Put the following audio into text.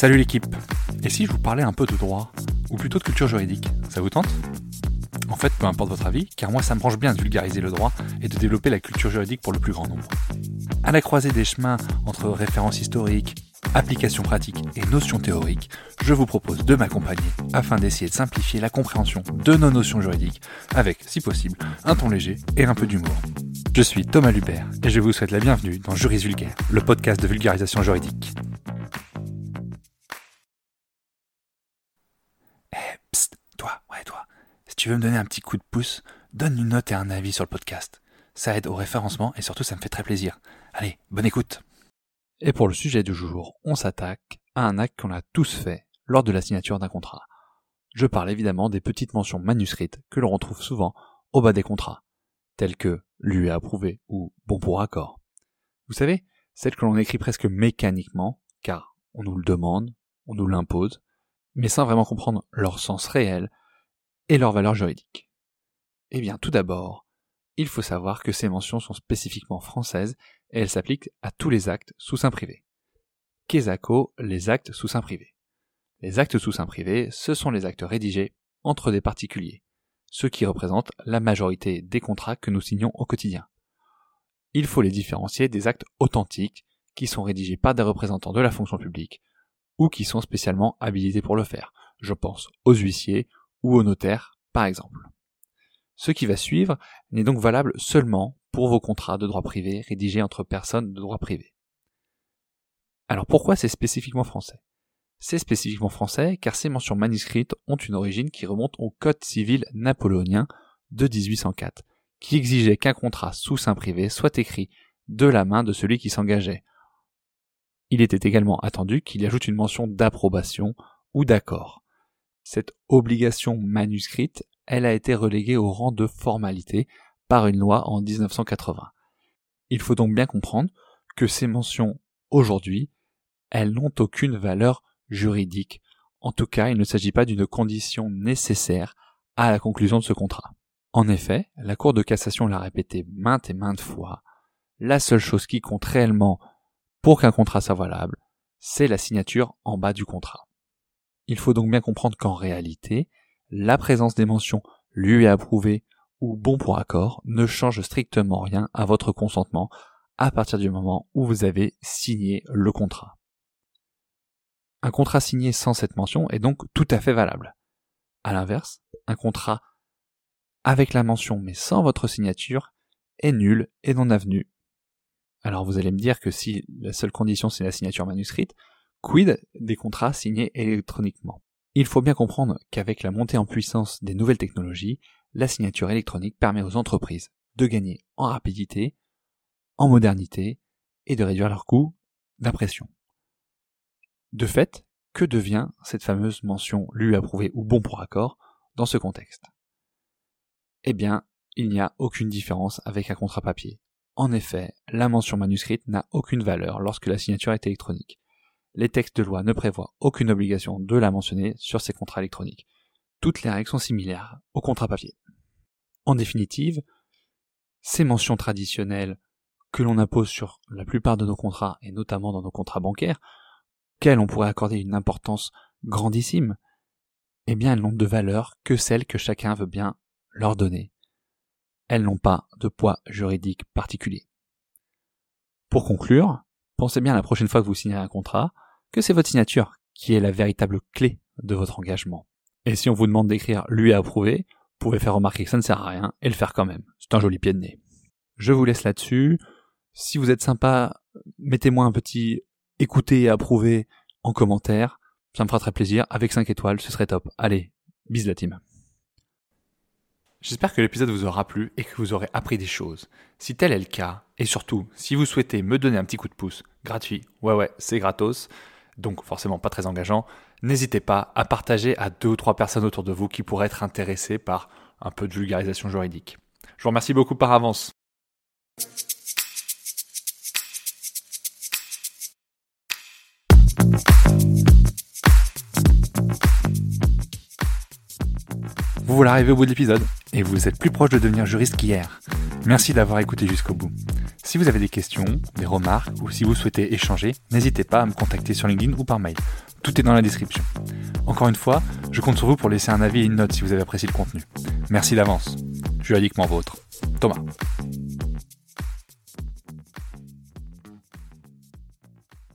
Salut l'équipe Et si je vous parlais un peu de droit Ou plutôt de culture juridique Ça vous tente? En fait, peu importe votre avis, car moi ça me branche bien de vulgariser le droit et de développer la culture juridique pour le plus grand nombre. À la croisée des chemins entre références historiques, applications pratiques et notions théoriques, je vous propose de m'accompagner afin d'essayer de simplifier la compréhension de nos notions juridiques avec, si possible, un ton léger et un peu d'humour. Je suis Thomas Lubert et je vous souhaite la bienvenue dans Juris Vulgaire, le podcast de vulgarisation juridique. Me donner un petit coup de pouce, donne une note et un avis sur le podcast. Ça aide au référencement et surtout ça me fait très plaisir. Allez, bonne écoute. Et pour le sujet du jour, on s'attaque à un acte qu'on a tous fait lors de la signature d'un contrat. Je parle évidemment des petites mentions manuscrites que l'on retrouve souvent au bas des contrats, telles que lui approuvé ou bon pour accord. Vous savez, celles que l'on écrit presque mécaniquement, car on nous le demande, on nous l'impose, mais sans vraiment comprendre leur sens réel et leur valeur juridique. Eh bien, tout d'abord, il faut savoir que ces mentions sont spécifiquement françaises et elles s'appliquent à tous les actes sous sein privé. Quesaco, les actes sous sein privé. Les actes sous sein privé, ce sont les actes rédigés entre des particuliers, ceux qui représentent la majorité des contrats que nous signons au quotidien. Il faut les différencier des actes authentiques, qui sont rédigés par des représentants de la fonction publique, ou qui sont spécialement habilités pour le faire. Je pense aux huissiers ou aux notaires, par exemple. Ce qui va suivre n'est donc valable seulement pour vos contrats de droit privé rédigés entre personnes de droit privé. Alors pourquoi c'est spécifiquement français? C'est spécifiquement français car ces mentions manuscrites ont une origine qui remonte au Code civil napoléonien de 1804, qui exigeait qu'un contrat sous sein privé soit écrit de la main de celui qui s'engageait. Il était également attendu qu'il ajoute une mention d'approbation ou d'accord. Cette obligation manuscrite, elle a été reléguée au rang de formalité par une loi en 1980. Il faut donc bien comprendre que ces mentions aujourd'hui, elles n'ont aucune valeur juridique. En tout cas, il ne s'agit pas d'une condition nécessaire à la conclusion de ce contrat. En effet, la Cour de cassation l'a répété maintes et maintes fois, la seule chose qui compte réellement pour qu'un contrat soit valable, c'est la signature en bas du contrat. Il faut donc bien comprendre qu'en réalité, la présence des mentions lui est approuvée ou bon pour accord ne change strictement rien à votre consentement à partir du moment où vous avez signé le contrat. Un contrat signé sans cette mention est donc tout à fait valable. À l'inverse, un contrat avec la mention mais sans votre signature est nul et non avenu. Alors vous allez me dire que si la seule condition c'est la signature manuscrite, quid des contrats signés électroniquement? Il faut bien comprendre qu'avec la montée en puissance des nouvelles technologies, la signature électronique permet aux entreprises de gagner en rapidité, en modernité et de réduire leurs coûts d'impression. De fait, que devient cette fameuse mention lu approuvé ou bon pour accord dans ce contexte? Eh bien, il n'y a aucune différence avec un contrat papier. En effet, la mention manuscrite n'a aucune valeur lorsque la signature est électronique. Les textes de loi ne prévoient aucune obligation de la mentionner sur ces contrats électroniques toutes les règles sont similaires au contrat papier. En définitive, ces mentions traditionnelles que l'on impose sur la plupart de nos contrats, et notamment dans nos contrats bancaires, qu'elles on pourrait accorder une importance grandissime, eh bien elles n'ont de valeur que celle que chacun veut bien leur donner. Elles n'ont pas de poids juridique particulier. Pour conclure, pensez bien la prochaine fois que vous signerez un contrat que c'est votre signature qui est la véritable clé de votre engagement. Et si on vous demande d'écrire lui a approuvé, vous pouvez faire remarquer que ça ne sert à rien et le faire quand même. C'est un joli pied de nez. Je vous laisse là-dessus. Si vous êtes sympa, mettez-moi un petit écouter et approuver en commentaire. Ça me fera très plaisir. Avec 5 étoiles, ce serait top. Allez, bis la team. J'espère que l'épisode vous aura plu et que vous aurez appris des choses. Si tel est le cas, et surtout, si vous souhaitez me donner un petit coup de pouce, gratuit, ouais ouais, c'est gratos, donc forcément pas très engageant, n'hésitez pas à partager à deux ou trois personnes autour de vous qui pourraient être intéressées par un peu de vulgarisation juridique. Je vous remercie beaucoup par avance. Vous voilà arrivé au bout de l'épisode et vous êtes plus proche de devenir juriste qu'hier. Merci d'avoir écouté jusqu'au bout. Si vous avez des questions, des remarques ou si vous souhaitez échanger, n'hésitez pas à me contacter sur LinkedIn ou par mail. Tout est dans la description. Encore une fois, je compte sur vous pour laisser un avis et une note si vous avez apprécié le contenu. Merci d'avance. Juridiquement vôtre. Thomas.